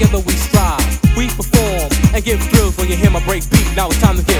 together we strive, we perform, and get thrills when you hear my break beat. Now it's time to get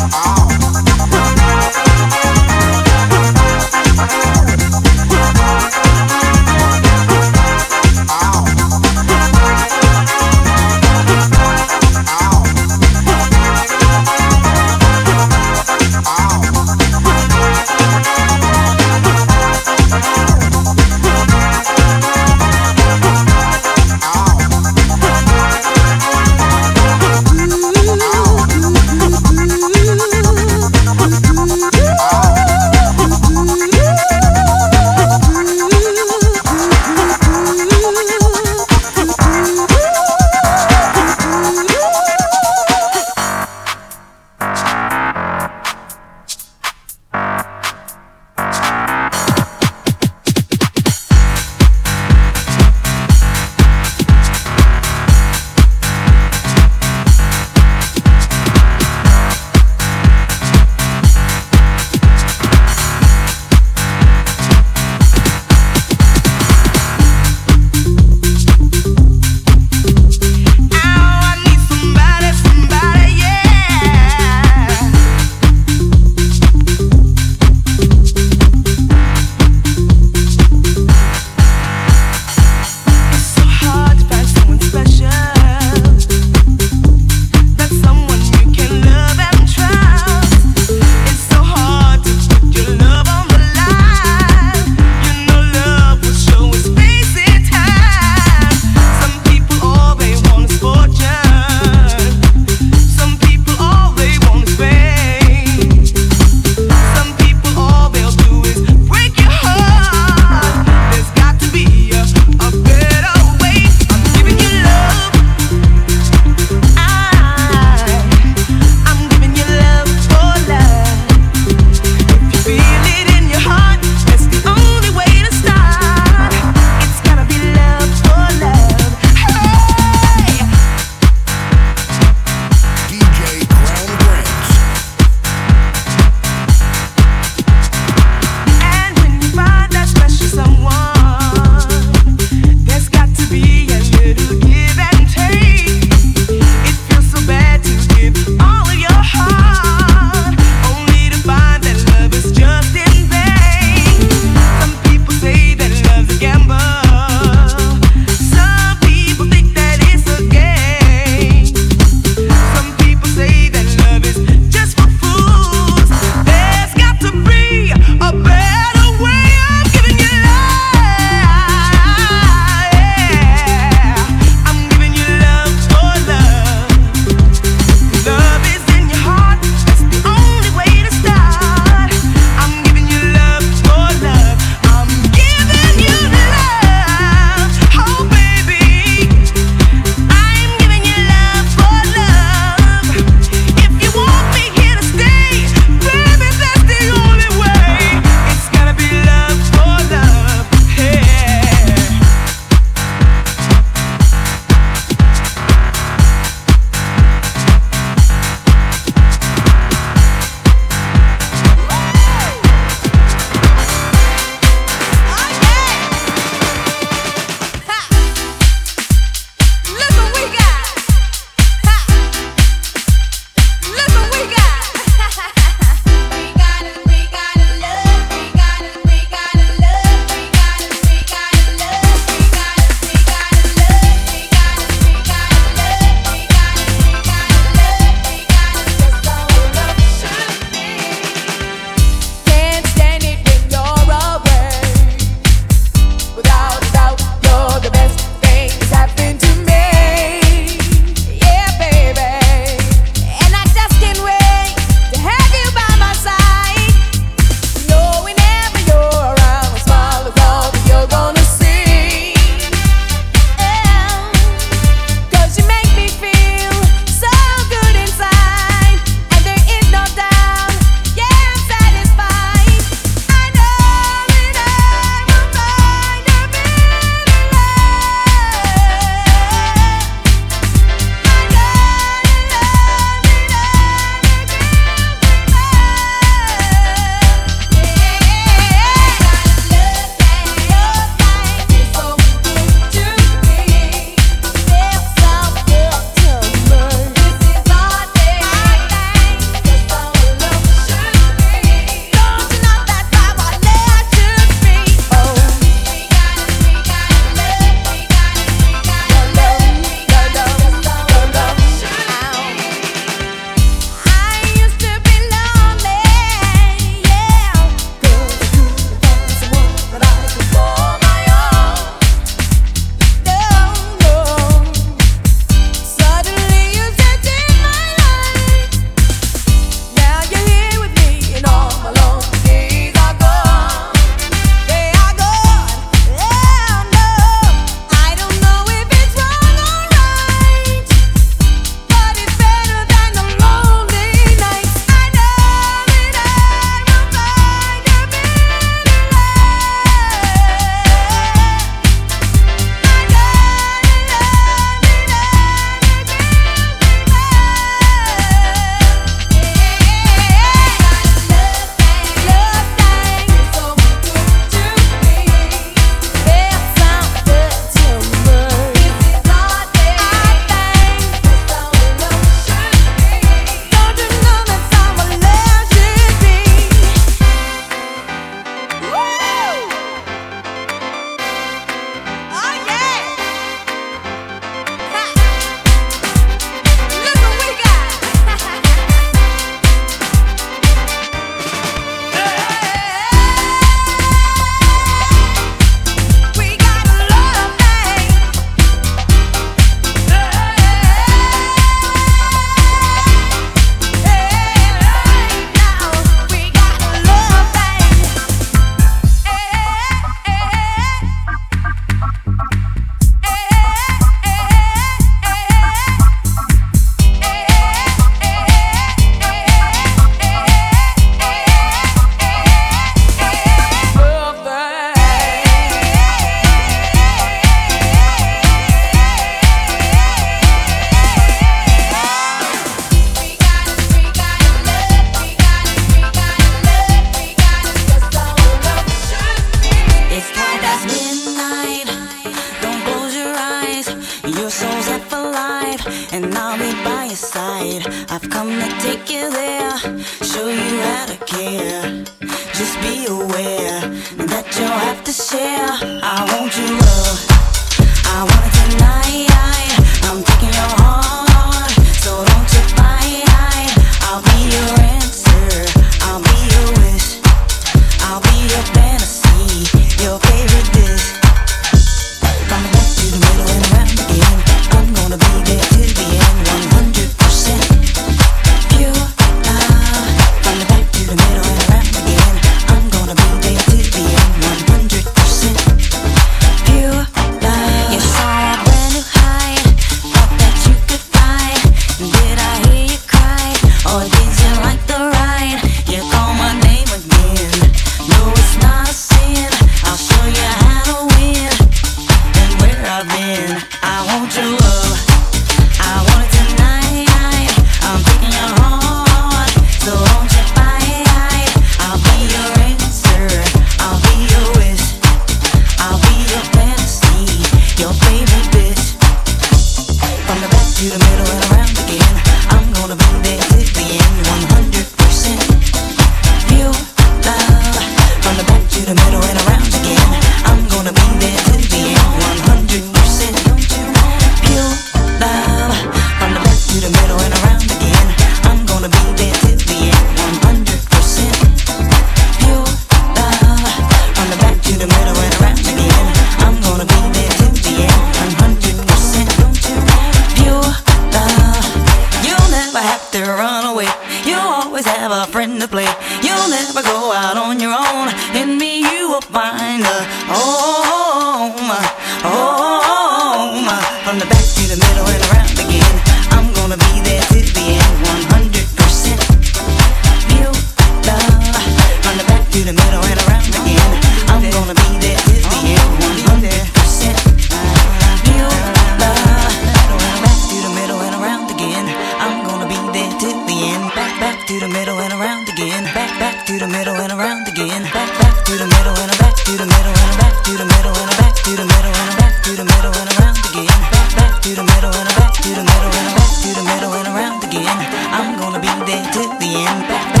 the impact.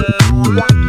Love.